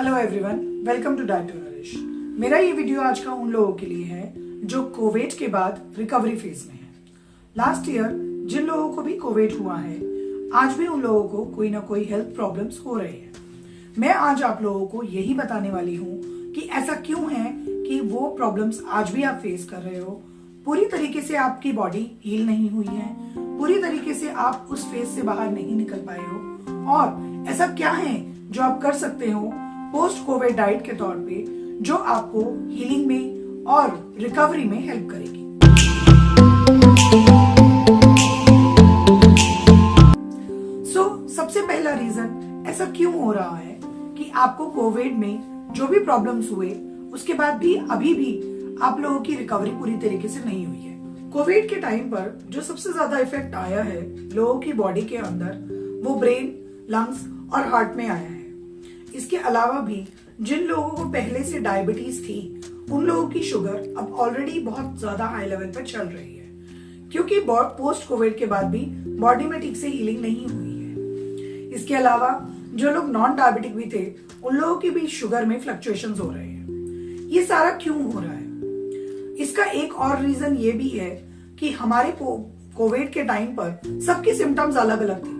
Hello everyone welcome to diet to nourish मेरा ये video आज का उन लोगों के लिए है जो कोविड के बाद रिकवरी फ़ेज़ में है। लास्ट ईयर जिन लोगों को भी कोविड हुआ है, आज भी उन लोगों को कोई ना कोई हेल्थ प्रॉब्लम्स हो रहे हैं। मैं आज आप लोगों को यही बताने वाली हूँ कि ऐसा क्यों है कि वो प्रॉब्लम्स आज भी आप फेस कर रहे हो। पूरी तरीके से आपकी बॉडी हील नहीं हुई है। पूरी तरीके से आप उस फ़ेज़ से बाहर नहीं निकल पाए हो। और ऐसा क्या है जो आप कर सकते हो पोस्ट कोविड डाइट के तौर पे जो आपको हीलिंग में और रिकवरी में हेल्प करेगी। सो so, सबसे पहला रीजन ऐसा क्यों हो रहा है कि आपको कोविड में जो भी प्रॉब्लम्स हुए उसके बाद भी अभी भी आप लोगों की रिकवरी पूरी तरीके से नहीं हुई है। कोविड के टाइम पर जो सबसे ज़्यादा इफ़ेक्ट आया है लोगों की बॉडी के अंदर वो ब्रेन लंग्स और हार्ट में आया है। इसके अलावा भी जिन लोगों को पहले से डायबिटीज़ थी, उन लोगों की शुगर अब ऑलरेडी बहुत ज़्यादा हाई लेवल पर चल रही है। क्योंकि पोस्ट कोविड के बाद भी बॉडी में ठीक से हीलिंग नहीं हुई है। इसके अलावा जो लोग नॉन डायबिटिक भी थे, उन लोगों की भी शुगर में फ्लक्चुएशन हो रहे हैं। ये सारा क्यों हो रहा है? इसका एक और रीजन ये भी है कि हमारे कोविड के टाइम पर सबके सिम्टम्स अलग अलग थे।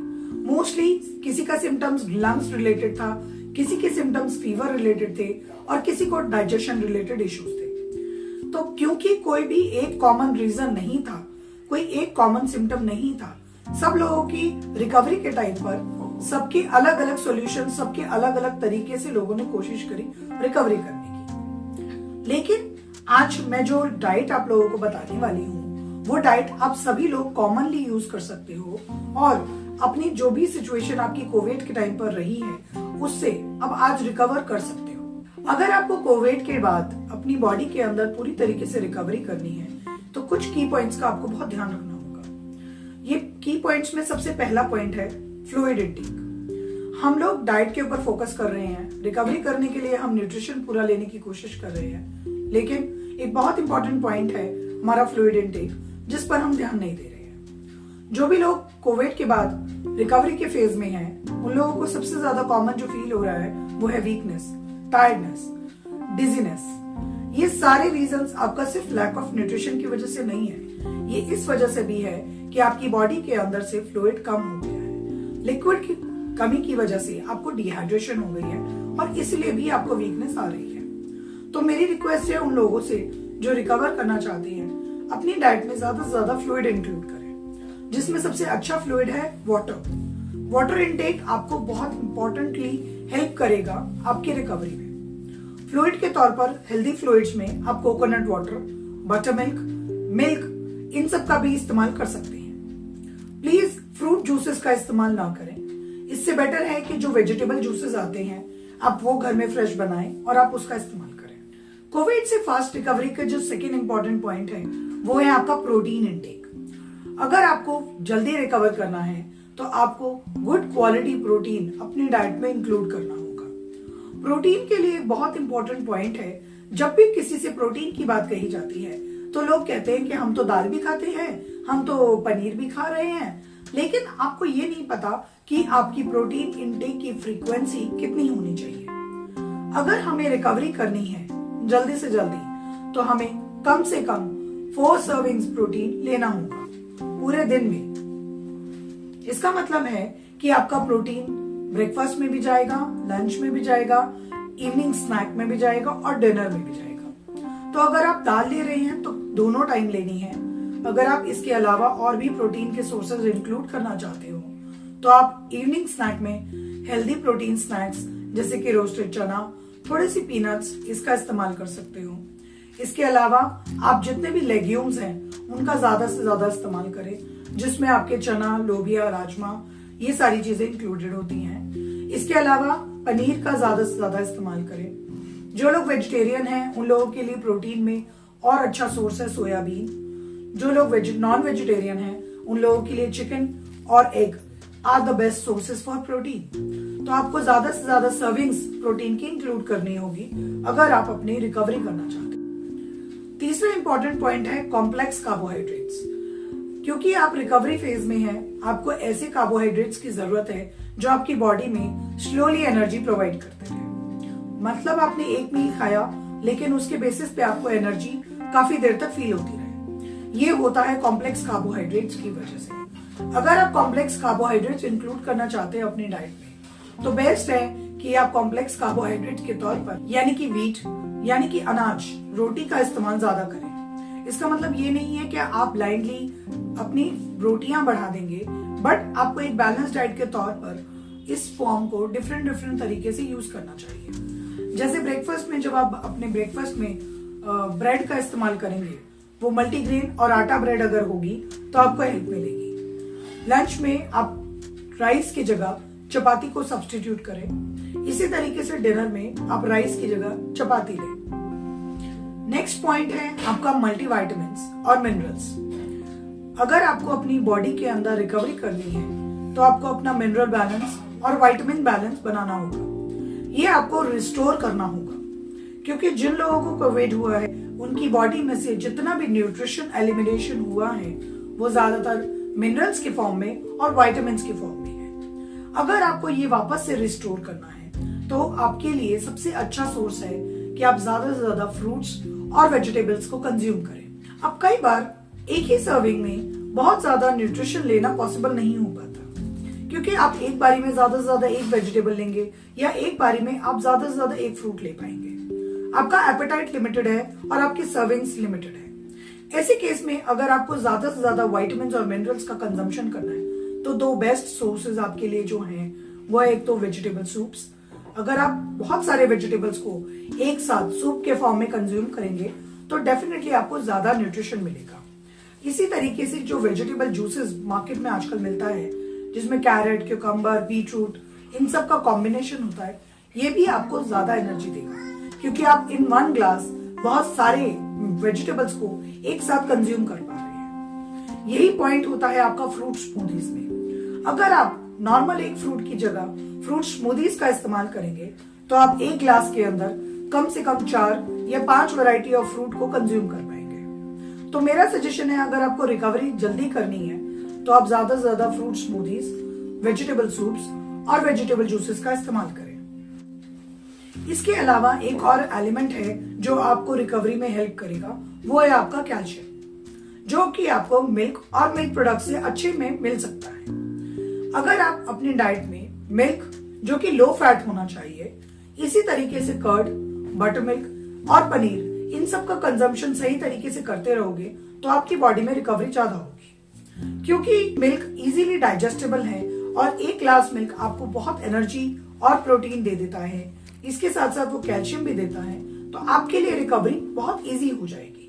मोस्टली किसी का सिम्टम्स लंग्स रिलेटेड था किसी के सिम्टम्स फीवर रिलेटेड थे और किसी को डाइजेशन रिलेटेड इश्यूज़ थे। तो क्योंकि कोई भी एक कॉमन रीजन नहीं था, कोई एक कॉमन सिम्टम नहीं था, सब लोगों की रिकवरी के टाइम पर सबके अलग अलग सॉल्यूशन सबके अलग अलग तरीके से लोगों ने कोशिश करी रिकवरी करने की। लेकिन आज मैं जो डाइट आप लोगों को बताने वाली हूँ, वो डाइट आप सभी लोग कॉमनली यूज़ कर सकते हो और अपनी जो भी सिचुएशन आपकी कोविड के टाइम पर रही है उससे अब आज रिकवर कर सकते हो। अगर आपको कोविड के बाद अपनी बॉडी के अंदर पूरी तरीके से रिकवरी करनी है तो कुछ की पॉइंट्स का आपको बहुत ध्यान रखना होगा। ये की पॉइंट्स में सबसे पहला पॉइंट है फ्लूइड इंटेक हम लोग डाइट के ऊपर फोकस कर रहे हैं। रिकवरी करने के लिए हम न्यूट्रिशन पूरा लेने की कोशिश कर रहे हैं। लेकिन एक बहुत इंपॉर्टेंट पॉइंट है हमारा फ्लूड इंटेक जिस पर हम ध्यान नहीं दे रहे हैं। जो भी लोग कोविड के बाद रिकवरी के फ़ेज़ में हैं। उन लोगों को सबसे ज़्यादा कॉमन जो फील हो रहा है, वो है वीकनेस टायर्डनेस डिजीनेस ये सारे रीजन आपका सिर्फ़ लैक ऑफ़ न्यूट्रिशन की वजह से नहीं है। ये इस वजह से भी है कि आपकी बॉडी के अंदर से फ्लूड कम हो गया है। लिक्विड की कमी की वजह से आपको डिहाइड्रेशन हो गई है और इसलिए भी आपको वीकनेस आ रही है। तो मेरी रिक्वेस्ट है उन लोगों से जो रिकवर करना चाहते हैं, अपनी डाइट में ज़्यादा से ज़्यादा फ्लूड इंक्लूड करें। जिसमें सबसे अच्छा फ्लूड है वाटर वाटर इनटेक आपको बहुत इंपॉर्टेंटली हेल्प करेगा आपकी रिकवरी में. फ्लूड के तौर पर हेल्दी फ्लूइड्स में आप coconut water butter milk milk इन सब का भी इस्तेमाल कर सकते हैं. प्लीज़ फ्रूट जूसेस का इस्तेमाल ना करें. इससे बेटर है कि जो वेजिटेबल जूसेस आते हैं, आप वो घर में फ्रेश बनाएँ और आप उसका इस्तेमाल करें. कोविड से फास्ट रिकवरी का जो सेकेंड इंपॉर्टेंट पॉइंट है, वो है आपका प्रोटीन इनटेक अगर आपको जल्दी रिकवर करना है तो आपको गुड क्वालिटी प्रोटीन अपनी डाइट में इंक्लूड करना होगा। प्रोटीन के लिए एक बहुत इंपॉर्टेंट पॉइंट है, जब भी किसी से प्रोटीन की बात कही जाती है तो लोग कहते हैं कि हम तो दाल भी खाते हैं, हम तो पनीर भी खा रहे हैं। लेकिन आपको ये नहीं पता कि आपकी प्रोटीन इनटेक की फ्रीक्वेंसी कितनी होनी चाहिए। अगर हमें रिकवरी करनी है, जल्दी से जल्दी तो हमें कम से कम फोर सर्विंग्स प्रोटीन लेना होगा। पूरे दिन में। इसका मतलब है कि आपका प्रोटीन ब्रेकफास्ट में भी जाएगा, लंच में भी जाएगा, इवनिंग स्नैक में भी जाएगा और डिनर में भी जाएगा। तो अगर आप दाल ले रहे हैं तो दोनों टाइम लेनी है। अगर आप इसके अलावा और भी प्रोटीन के सोर्सेज इंक्लूड करना चाहते हो तो आप इवनिंग स्नैक में हेल्दी प्रोटीन स्नैक्स, जैसे कि रोस्टेड चना थोड़े सी पीनट्स, इसका इस्तेमाल कर सकते हो। इसके अलावा आप जितने भी लेग्यूम्स हैं उनका ज़्यादा से ज़्यादा इस्तेमाल करें जिसमें आपके चना लोबिया राजमा ये सारी चीज़ें इंक्लूडेड होती हैं। इसके अलावा पनीर का ज़्यादा से ज़्यादा इस्तेमाल करें। जो लोग वेजिटेरियन हैं उन लोगों के लिए प्रोटीन में और अच्छा सोर्स है सोयाबीन। जो लोग वेज, नॉन वेजिटेरियन हैं उन लोगों के लिए चिकन और egg are the best sources for protein तो आपको ज़्यादा से ज़्यादा सर्विंग्स प्रोटीन की इंक्लूड करनी होगी अगर आप अपनी रिकवरी करना चाहते हैं। तीसरा इंपॉर्टेंट पॉइंट है कॉम्प्लेक्स कार्बोहाइड्रेट्स क्योंकि आप रिकवरी फ़ेज़ में हैं, आपको ऐसे कार्बोहाइड्रेट्स की ज़रूरत है जो आपकी बॉडी में स्लोली एनर्जी प्रोवाइड करते हैं। मतलब आपने एक मील खाया, लेकिन उसके बेसिस पे आपको एनर्जी काफ़ी देर तक फील होती रहे। ये होता है कॉम्प्लेक्स कार्बोहाइड्रेट्स की वजह से। अगर आप कॉम्प्लेक्स कार्बोहाइड्रेट्स इंक्लूड करना चाहते हैं अपनी डाइट में तो बेस्ट है कि आप कॉम्प्लेक्स कार्बोहाइड्रेट के तौर पर, यानी कि वीट यानी कि अनाज, रोटी का इस्तेमाल ज़्यादा करें। इसका मतलब ये नहीं है कि आप ब्लाइंडली अपनी रोटियाँ बढ़ा देंगे बट आपको एक बैलेंस डाइट के तौर पर इस फॉर्म को डिफरेंट डिफरेंट तरीके से यूज़ करना चाहिए। जैसे ब्रेकफास्ट में जब आप अपने ब्रेकफास्ट में ब्रेड का इस्तेमाल करेंगे, वो मल्टीग्रेन और आटा ब्रेड अगर होगी तो आपको हेल्प मिलेगी। लंच में आप राइस की जगह चपाती को सब्सटीट्यूट करें। इसी तरीके से डिनर में आप राइस की जगह चपाती लें। नेक्स्ट पॉइंट है आपका मल्टीवाइटामिन और मिनरल्स अगर आपको अपनी बॉडी के अंदर रिकवरी करनी है तो आपको अपना मिनरल बैलेंस और वाइटामिन बैलेंस बनाना होगा। ये आपको रिस्टोर करना होगा। क्योंकि जिन लोगों को कोविड हुआ है, उनकी बॉडी में से जितना भी न्यूट्रिशन एलिमिनेशन हुआ है, वो ज़्यादातर मिनरल्स के फॉर्म में और वाइटामिन के फॉर्म में। अगर आपको ये वापस से रिस्टोर करना है तो आपके लिए सबसे अच्छा सोर्स है कि आप ज़्यादा से ज़्यादा फ्रूट्स और वेजिटेबल्स को कंज्यूम करें। अब कई बार एक ही सर्विंग में बहुत ज़्यादा न्यूट्रिशन लेना पॉसिबल नहीं हो पाता, क्योंकि आप एक बारी में ज़्यादा से ज़्यादा एक वेजिटेबल लेंगे या एक बारी में आप ज़्यादा से ज़्यादा एक फ्रूट ले पाएँगे। आपका एपेटाइट लिमिटेड है और आपकी सर्विंग्स लिमिटेड है। ऐसे केस में अगर आपको ज़्यादा से ज़्यादा वाइटामिन और मिनरल्स का कंजम्पशन करना है तो दो बेस्ट सोर्सेज आपके लिए जो हैं वो एक तो वेजिटेबल सूप्स अगर आप बहुत सारे वेजिटेबल्स को एक साथ सूप के फॉर्म में कंज्यूम करेंगे तो डेफिनेटली आपको ज़्यादा न्यूट्रिशन मिलेगा। इसी तरीके से जो वेजिटेबल जूसेस मार्केट में आजकल मिलता है, जिसमें कैरेट क्यूकम्बर बीटरूट इन सब का कॉम्बिनेशन होता है, ये भी आपको ज़्यादा एनर्जी देगा। क्योंकि आप इन वन ग्लास बहुत सारे वेजिटेबल्स को एक साथ कंज्यूम कर पा रहे हैं। यही पॉइंट होता है आपका फ्रूट स्मूदीज में। अगर आप नॉर्मल एक फ्रूट की जगह फ्रूट स्मूदीज का इस्तेमाल करेंगे तो आप एक ग्लास के अंदर कम से कम चार या पाँच वैरायटी ऑफ़ फ्रूट को कंज्यूम कर पाएँगे। तो मेरा सजेशन है, अगर आपको रिकवरी जल्दी करनी है तो आप ज़्यादा से ज़्यादा फ्रूट स्मूदीज वेजिटेबल सूप्स और वेजिटेबल जूसेस का इस्तेमाल करें। इसके अलावा एक और एलिमेंट है जो आपको रिकवरी में हेल्प करेगा, वो है आपका कैल्शियम जो कि आपको मिल्क और मिल्क प्रोडक्ट से अच्छे में मिल सकता है। अगर आप अपनी डाइट में मिल्क जो कि लो फैट होना चाहिए, इसी तरीके से कर्ड बटर मिल्क और पनीर, इन सब का कंजम्पशन सही तरीके से करते रहोगे तो आपकी बॉडी में रिकवरी ज़्यादा होगी। क्योंकि मिल्क इजीली डाइजेस्टेबल है और एक ग्लास मिल्क आपको बहुत एनर्जी और प्रोटीन दे देता है। इसके साथ साथ वो कैल्शियम भी देता है तो आपके लिए रिकवरी बहुत इजी हो जाएगी।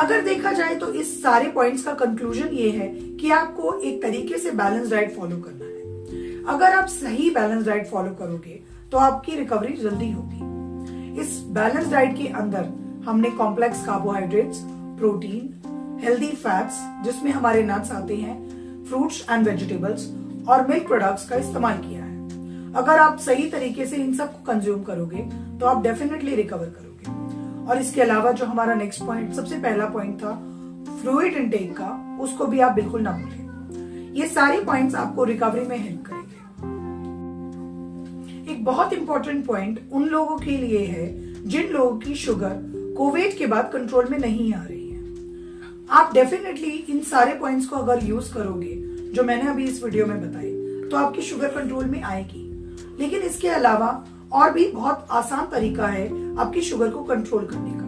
अगर देखा जाए तो इस सारे पॉइंट्स का कंक्लूजन ये है कि आपको एक तरीके से बैलेंस डाइट फॉलो करना है। अगर आप सही बैलेंस डाइट फॉलो करोगे तो आपकी रिकवरी जल्दी होगी। इस बैलेंस डाइट के अंदर हमने complex carbohydrates protein healthy fats जिसमें हमारे नट्स आते हैं फ्रूट्स एंड वेजिटेबल्स और मिल्क प्रोडक्ट्स का इस्तेमाल किया है। अगर आप सही तरीके से इन सबको कंज्यूम करोगे तो आप डेफिनेटली रिकवर करोगे। और इसके अलावा जो हमारा नेक्स्ट पॉइंट सबसे पहला पॉइंट था फ्लूइड इनटेक का, उसको भी आप बिल्कुल ना भूलें। ये सारे पॉइंट्स आपको रिकवरी में हेल्प करेंगे। एक बहुत इंपॉर्टेंट पॉइंट उन लोगों के लिए है, जिन लोगों की शुगर कोविड के बाद कंट्रोल में नहीं आ रही है। आप डेफिनेटली इन सारे पॉइंट्स को अगर यूज़ करोगे, जो मैंने अभी इस वीडियो में बताई तो आपकी शुगर कंट्रोल में आएगी। लेकिन इसके अलावा और भी बहुत आसान तरीका है आपकी शुगर को कंट्रोल करने का।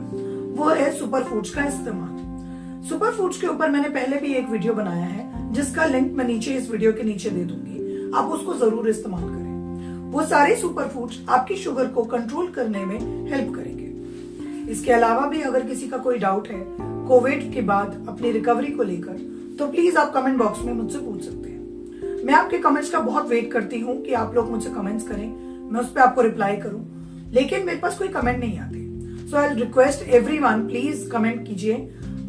वो है सुपर फूड्स का इस्तेमाल। सुपर फूड्स के ऊपर मैंने पहले भी एक वीडियो बनाया है, जिसका लिंक मैं नीचे इस वीडियो के नीचे दे दूँगी। आप उसको ज़रूर इस्तेमाल करें। वो सारे सुपर फूड्स आपकी शुगर को कंट्रोल करने में हेल्प करेंगे। इसके अलावा भी अगर किसी का कोई डाउट है कोविड के बाद अपनी रिकवरी को लेकर तो प्लीज़ आप कमेंट बॉक्स में मुझसे पूछ सकते हैं। मैं आपके कमेंट्स का बहुत वेट करती हूँ कि आप लोग मुझसे कमेंट्स करें। मैं उस पर आपको रिप्लाई करूँ। लेकिन मेरे पास कोई कमेंट नहीं आते। So I request everyone please comment कीजिए।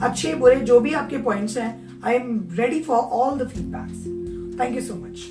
अच्छे बुरे जो भी आपके पॉइंट्स हैं I am ready for all the feedbacks thank you so much